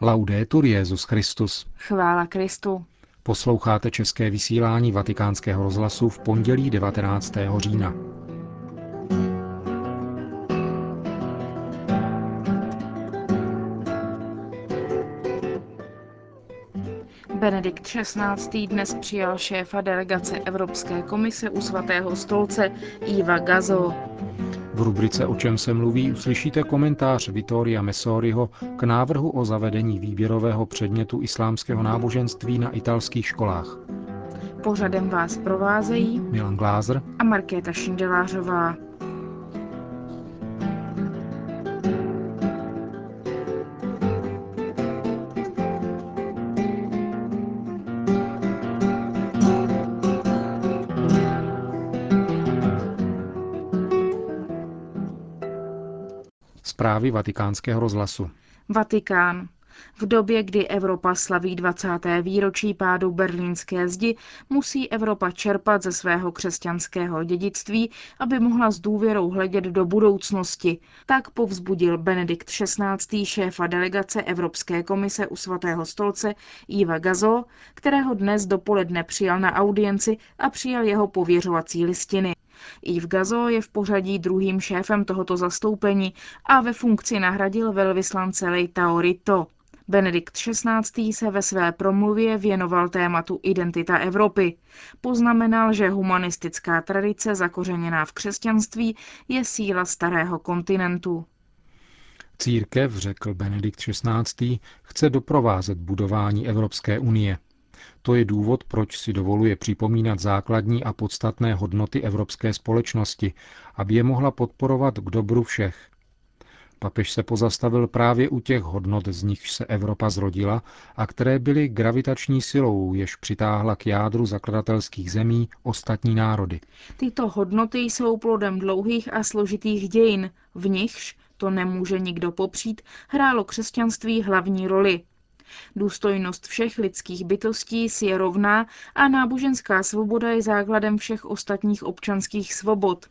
Laudetur Jezus Christus. Chvála Kristu. Posloucháte české vysílání Vatikánského rozhlasu v pondělí 19. října. Benedikt XVI. dnes přijal šéfa delegace Evropské komise u svatého stolce Iva Gazo. V rubrice O čem se mluví uslyšíte komentář Vittoria Messoriho k návrhu o zavedení výběrového předmětu islámského náboženství na italských školách. Pořadem vás provázejí Milan Glázer a Markéta Šindelářová. Zprávy vatikánského rozhlasu. Vatikán. V době, kdy Evropa slaví 20. výročí pádu berlínské zdi, musí Evropa čerpat ze svého křesťanského dědictví, aby mohla s důvěrou hledět do budoucnosti. Tak povzbudil Benedikt XVI. šéfa delegace Evropské komise u svatého stolce Iva Gazo, kterého dnes dopoledne přijal na audienci a přijal jeho pověřovací listiny. Yves Gazo je v pořadí druhým šéfem tohoto zastoupení a ve funkci nahradil velvyslance Leitao Rito. Benedikt XVI. se ve své promluvě věnoval tématu identita Evropy. Poznamenal, že humanistická tradice zakořeněná v křesťanství je síla starého kontinentu. Církev, řekl Benedikt XVI., chce doprovázet budování Evropské unie. To je důvod, proč si dovoluje připomínat základní a podstatné hodnoty evropské společnosti, aby je mohla podporovat k dobru všech. Papež se pozastavil právě u těch hodnot, z nichž se Evropa zrodila a které byly gravitační silou, jež přitáhla k jádru zakladatelských zemí ostatní národy. Tyto hodnoty jsou plodem dlouhých a složitých dějin, v nichž, to nemůže nikdo popřít, hrálo křesťanství hlavní roli. Důstojnost všech lidských bytostí si je rovná a náboženská svoboda je základem všech ostatních občanských svobod.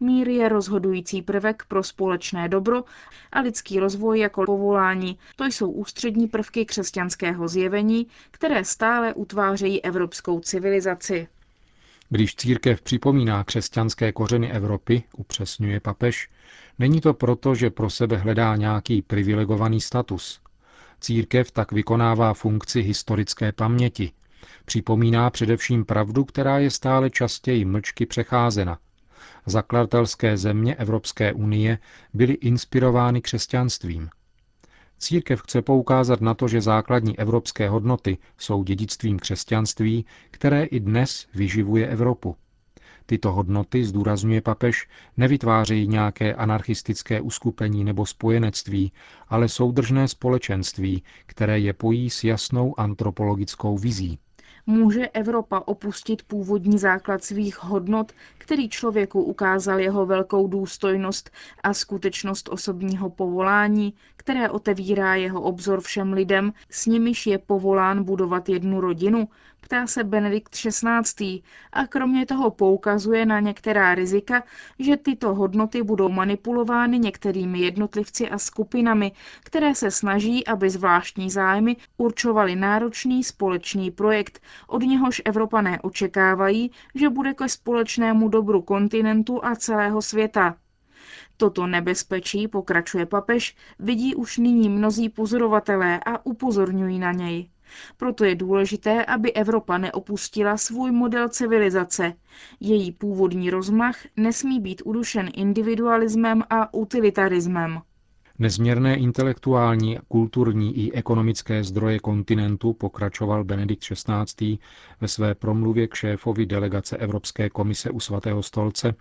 Mír je rozhodující prvek pro společné dobro a lidský rozvoj jako povolání. To jsou ústřední prvky křesťanského zjevení, které stále utvářejí evropskou civilizaci. Když církev připomíná křesťanské kořeny Evropy, upřesňuje papež, není to proto, že pro sebe hledá nějaký privilegovaný status. Církev tak vykonává funkci historické paměti. Připomíná především pravdu, která je stále častěji mlčky přecházena. Zakladatelské země Evropské unie byly inspirovány křesťanstvím. Církev chce poukázat na to, že základní evropské hodnoty jsou dědictvím křesťanství, které i dnes vyživuje Evropu. Tyto hodnoty, zdůrazňuje papež, nevytvářejí nějaké anarchistické uskupení nebo spojenectví, ale soudržné společenství, které je pojí s jasnou antropologickou vizí. Může Evropa opustit původní základ svých hodnot, který člověku ukázal jeho velkou důstojnost a skutečnost osobního povolání, které otevírá jeho obzor všem lidem, s nimiž je povolán budovat jednu rodinu, ptá se Benedikt XVI. a kromě toho poukazuje na některá rizika, že tyto hodnoty budou manipulovány některými jednotlivci a skupinami, které se snaží, aby zvláštní zájmy určovaly náročný společný projekt, od něhož Evropané očekávají, že bude ke společnému dobru kontinentu a celého světa. Toto nebezpečí, pokračuje papež, vidí už nyní mnozí pozorovatelé a upozorňují na něj. Proto je důležité, aby Evropa neopustila svůj model civilizace. Její původní rozmach nesmí být udušen individualismem a utilitarismem. Nezměrné intelektuální, kulturní i ekonomické zdroje kontinentu, pokračoval Benedikt XVI. ve své promluvě k šéfovi delegace Evropské komise u svatého stolce,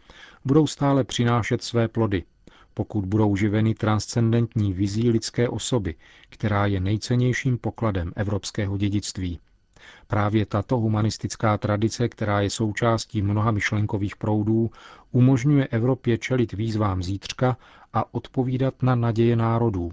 budou stále přinášet své plody, pokud budou živeny transcendentní vizí lidské osoby, která je nejcennějším pokladem evropského dědictví. Právě tato humanistická tradice, která je součástí mnoha myšlenkových proudů, umožňuje Evropě čelit výzvám zítřka a odpovídat na naděje národů.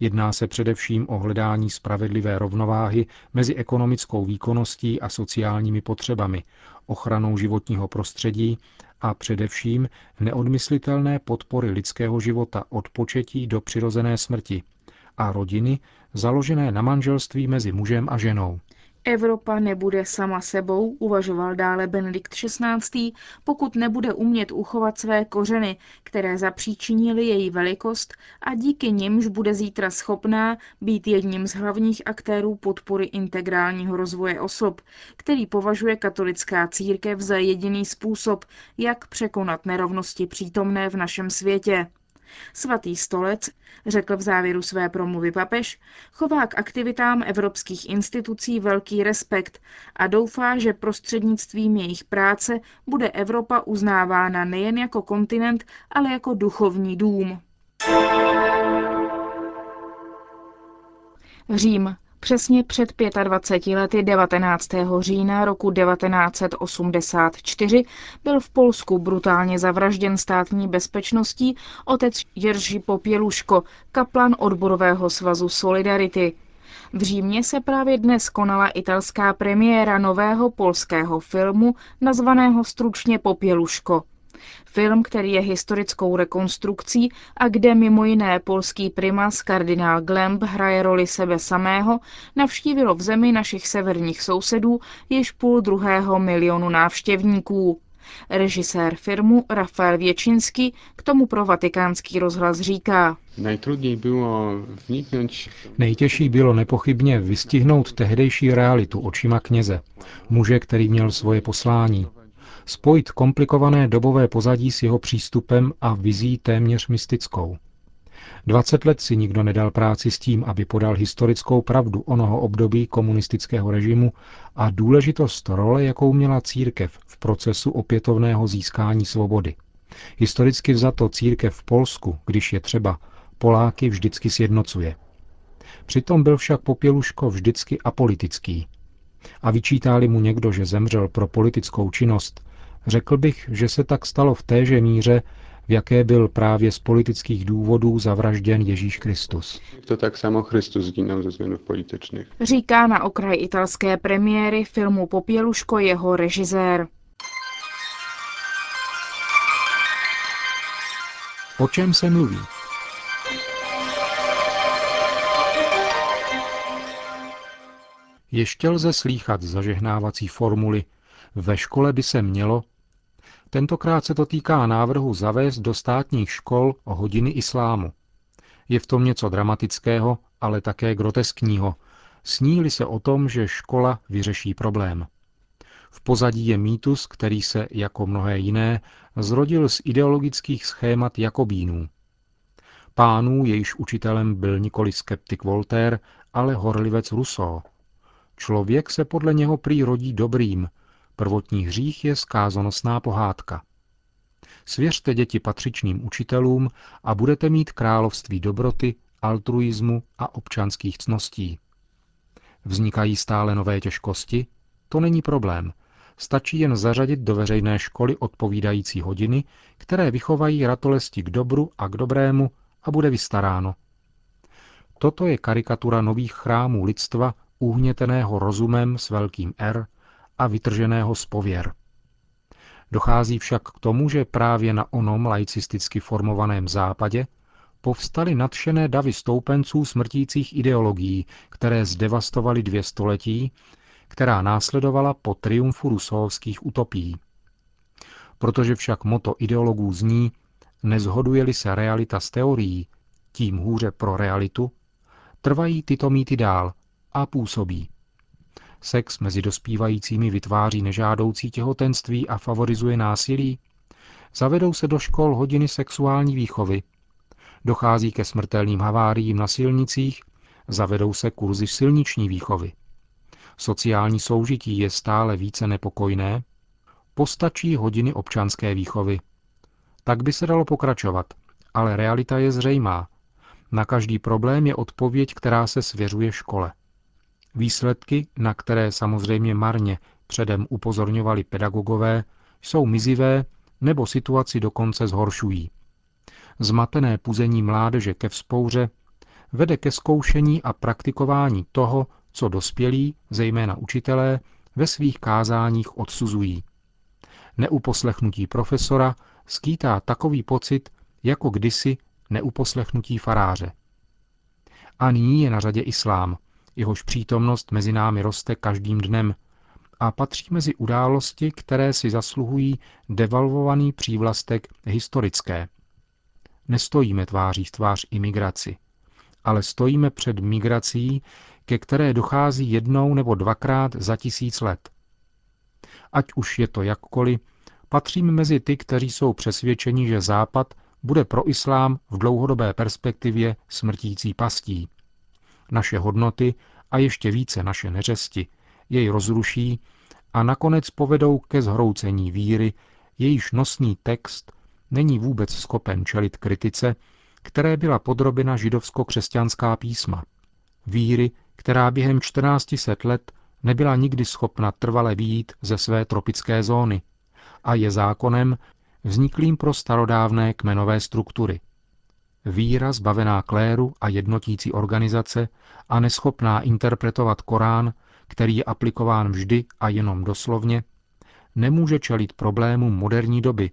Jedná se především o hledání spravedlivé rovnováhy mezi ekonomickou výkonností a sociálními potřebami, ochranou životního prostředí a především neodmyslitelné podpory lidského života od početí do přirozené smrti a rodiny založené na manželství mezi mužem a ženou. Evropa nebude sama sebou, uvažoval dále Benedikt XVI., pokud nebude umět uchovat své kořeny, které zapříčinily její velikost a díky nimž bude zítra schopná být jedním z hlavních aktérů podpory integrálního rozvoje osob, který považuje katolická církev za jediný způsob, jak překonat nerovnosti přítomné v našem světě. Svatý stolec, řekl v závěru své promluvy papež, chová k aktivitám evropských institucí velký respekt a doufá, že prostřednictvím jejich práce bude Evropa uznávána nejen jako kontinent, ale jako duchovní dům. Řím. Přesně před 25 lety 19. října roku 1984 byl v Polsku brutálně zavražděn státní bezpečností otec Jerži Popěluško, kaplan odborového svazu Solidarity. V Římě se právě dnes konala italská premiéra nového polského filmu nazvaného stručně Popěluško. Film, který je historickou rekonstrukcí a kde mimo jiné polský primas kardinál Glemb hraje roli sebe samého, navštívilo v zemi našich severních sousedů již půl druhého milionu návštěvníků. Režisér filmu Rafael Věčinsky k tomu pro vatikánský rozhlas říká. bylo Nejtěžší bylo nepochybně vystihnout tehdejší realitu očima kněze, muže, který měl svoje poslání, spojit komplikované dobové pozadí s jeho přístupem a vizí téměř mystickou. 20 let si nikdo nedal práci s tím, aby podal historickou pravdu onoho období komunistického režimu a důležitost role, jakou měla církev v procesu opětovného získání svobody. Historicky vzato církev v Polsku, když je třeba, Poláky vždycky sjednocuje. Přitom byl však Popěluško vždycky apolitický. A vyčítá mu někdo, že zemřel pro politickou činnost, Řekl bych, že se tak stalo v téže míře, v jaké byl právě z politických důvodů zavražděn Ježíš Kristus. To tak samo Kristus zginul ze změnů političních. Říká na okraj italské premiéry filmu Popěluško jeho režisér. O čem se mluví? Ještě lze slýchat zažehnávací formuly ve škole by se mělo Tentokrát se to týká návrhu zavést do státních škol hodiny islámu. Je v tom něco dramatického, ale také groteskního. Sníli se o tom, že škola vyřeší problém. V pozadí je mýtus, který se, jako mnohé jiné, zrodil z ideologických schémat Jakobínů. Pánů, jejíž učitelem byl nikoli skeptik Voltaire, ale horlivec Rousseau. Člověk se podle něho prý rodí dobrým, Prvotní hřích je skázonosná pohádka. Svěřte děti patřičným učitelům a budete mít království dobroty, altruismu a občanských cností. Vznikají stále nové těžkosti? To není problém. Stačí jen zařadit do veřejné školy odpovídající hodiny, které vychovají ratolesti k dobru a k dobrému a bude vystaráno. Toto je karikatura nových chrámů lidstva, uhněteného rozumem s velkým R, a vytrženého z pověr. Dochází však k tomu, že právě na onom laicisticky formovaném západě povstaly nadšené davy stoupenců smrtících ideologií, které zdevastovaly dvě století, která následovala po triumfu rusovských utopií. Protože však moto ideologů zní, nezhoduje-li se realita s teorií, tím hůře pro realitu, trvají tyto mýty dál a působí. Sex mezi dospívajícími vytváří nežádoucí těhotenství a favorizuje násilí? Zavedou se do škol hodiny sexuální výchovy. Dochází ke smrtelným haváriím na silnicích, zavedou se kurzy silniční výchovy. Sociální soužití je stále více nepokojné, postačí hodiny občanské výchovy. Tak by se dalo pokračovat, ale realita je zřejmá. Na každý problém je odpověď, která se svěřuje škole. Výsledky, na které samozřejmě marně předem upozorňovali pedagogové, jsou mizivé nebo situaci dokonce zhoršují. Zmatené puzení mládeže ke vzpouře vede ke zkoušení a praktikování toho, co dospělí, zejména učitelé, ve svých kázáních odsuzují. Neuposlechnutí profesora skýtá takový pocit, jako kdysi neuposlechnutí faráře. A nyní je na řadě islám, jehož přítomnost mezi námi roste každým dnem a patří mezi události, které si zasluhují devalvovaný přívlastek historické. Nestojíme tváří v tvář imigraci, ale stojíme před migrací, ke které dochází jednou nebo dvakrát za tisíc let. Ať už je to jakkoliv, patřím mezi ty, kteří jsou přesvědčeni, že Západ bude pro islám v dlouhodobé perspektivě smrtící pastí. Naše hodnoty a ještě více naše neřesti jej rozruší a nakonec povedou ke zhroucení víry, jejíž nosný text není vůbec schopen čelit kritice, které byla podrobena židovsko-křesťanská písma. Víry, která během 1400 let nebyla nikdy schopna trvale výjít ze své tropické zóny a je zákonem vzniklým pro starodávné kmenové struktury. Víra zbavená kléru a jednotící organizace a neschopná interpretovat Korán, který je aplikován vždy a jenom doslovně, nemůže čelit problémům moderní doby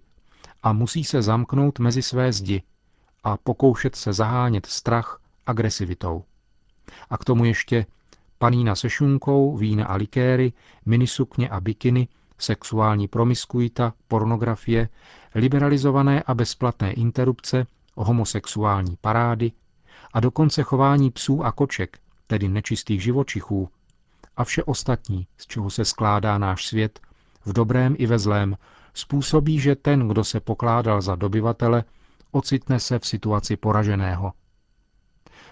a musí se zamknout mezi své zdi a pokoušet se zahánět strach agresivitou. A k tomu ještě panína se šunkou, vína a likéry, minisukně a bikiny, sexuální promiskuita, pornografie, liberalizované a bezplatné interrupce, homosexuální parády a dokonce chování psů a koček, tedy nečistých živočichů, a vše ostatní, z čeho se skládá náš svět, v dobrém i ve zlém, způsobí, že ten, kdo se pokládal za dobyvatele, ocitne se v situaci poraženého.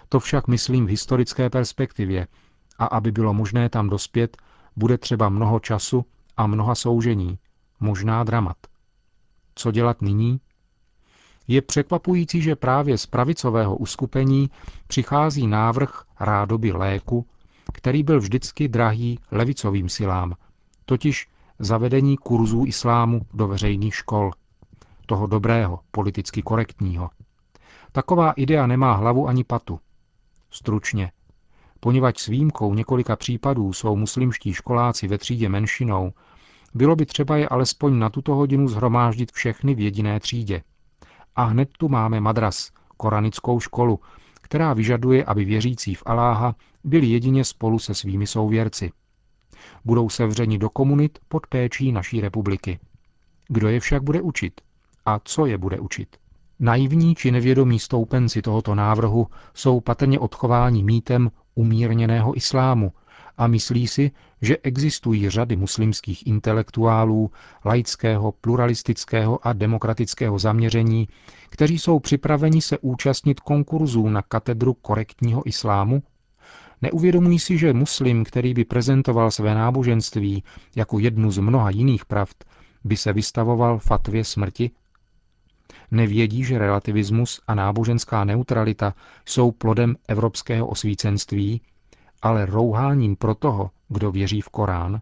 To však myslím v historické perspektivě a aby bylo možné tam dospět, bude třeba mnoho času a mnoha soužení, možná dramat. Co dělat nyní? Je překvapující, že právě z pravicového uskupení přichází návrh rádoby léku, který byl vždycky drahý levicovým silám, totiž zavedení kurzů islámu do veřejných škol. Toho dobrého, politicky korektního. Taková idea nemá hlavu ani patu. Stručně. Poněvadž s výjimkou několika případů jsou muslimští školáci ve třídě menšinou, bylo by třeba je alespoň na tuto hodinu zhromáždit všechny v jediné třídě. A hned tu máme madras, koranickou školu, která vyžaduje, aby věřící v Aláha byli jedině spolu se svými souvěrci. Budou sevřeni do komunit pod péčí naší republiky. Kdo je však bude učit? A co je bude učit? Naivní či nevědomí stoupenci tohoto návrhu jsou patrně odchováni mýtem umírněného islámu a myslí si, že existují řady muslimských intelektuálů, laického, pluralistického a demokratického zaměření, kteří jsou připraveni se účastnit konkurzů na katedru korektního islámu? Neuvědomují si, že muslim, který by prezentoval své náboženství jako jednu z mnoha jiných pravd, by se vystavoval fatvě smrti? Nevědí, že relativismus a náboženská neutralita jsou plodem evropského osvícenství, ale rouháním pro toho, kdo věří v Korán?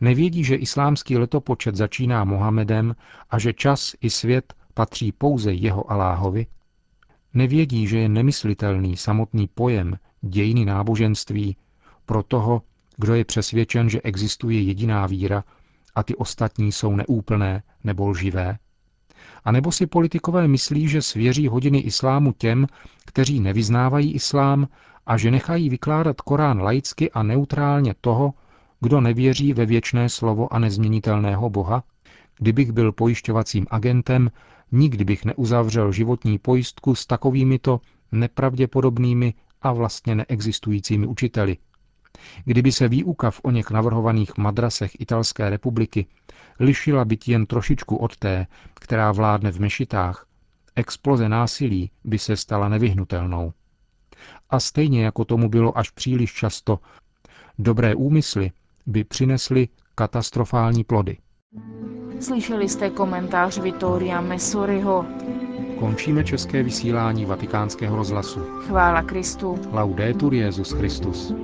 Nevědí, že islámský letopočet začíná Mohamedem a že čas i svět patří pouze jeho Aláhovi? Nevědí, že je nemyslitelný samotný pojem dějiny náboženství pro toho, kdo je přesvědčen, že existuje jediná víra a ty ostatní jsou neúplné nebo lživé? A nebo si politikové myslí, že svěří hodiny islámu těm, kteří nevyznávají islám a že nechají vykládat Korán laicky a neutrálně toho, kdo nevěří ve věčné slovo a nezměnitelného Boha? Kdybych byl pojišťovacím agentem, nikdy bych neuzavřel životní pojistku s takovýmito nepravděpodobnými a vlastně neexistujícími učiteli. Kdyby se výuka v o něch navrhovaných madrasech Italské republiky lišila být jen trošičku od té, která vládne v mešitách, exploze násilí by se stala nevyhnutelnou. A stejně jako tomu bylo až příliš často, dobré úmysly by přinesly katastrofální plody. Slyšeli jste komentář Vittoria Messoriho. Končíme české vysílání vatikánského rozhlasu. Chvála Kristu. Laudetur Jezus Christus.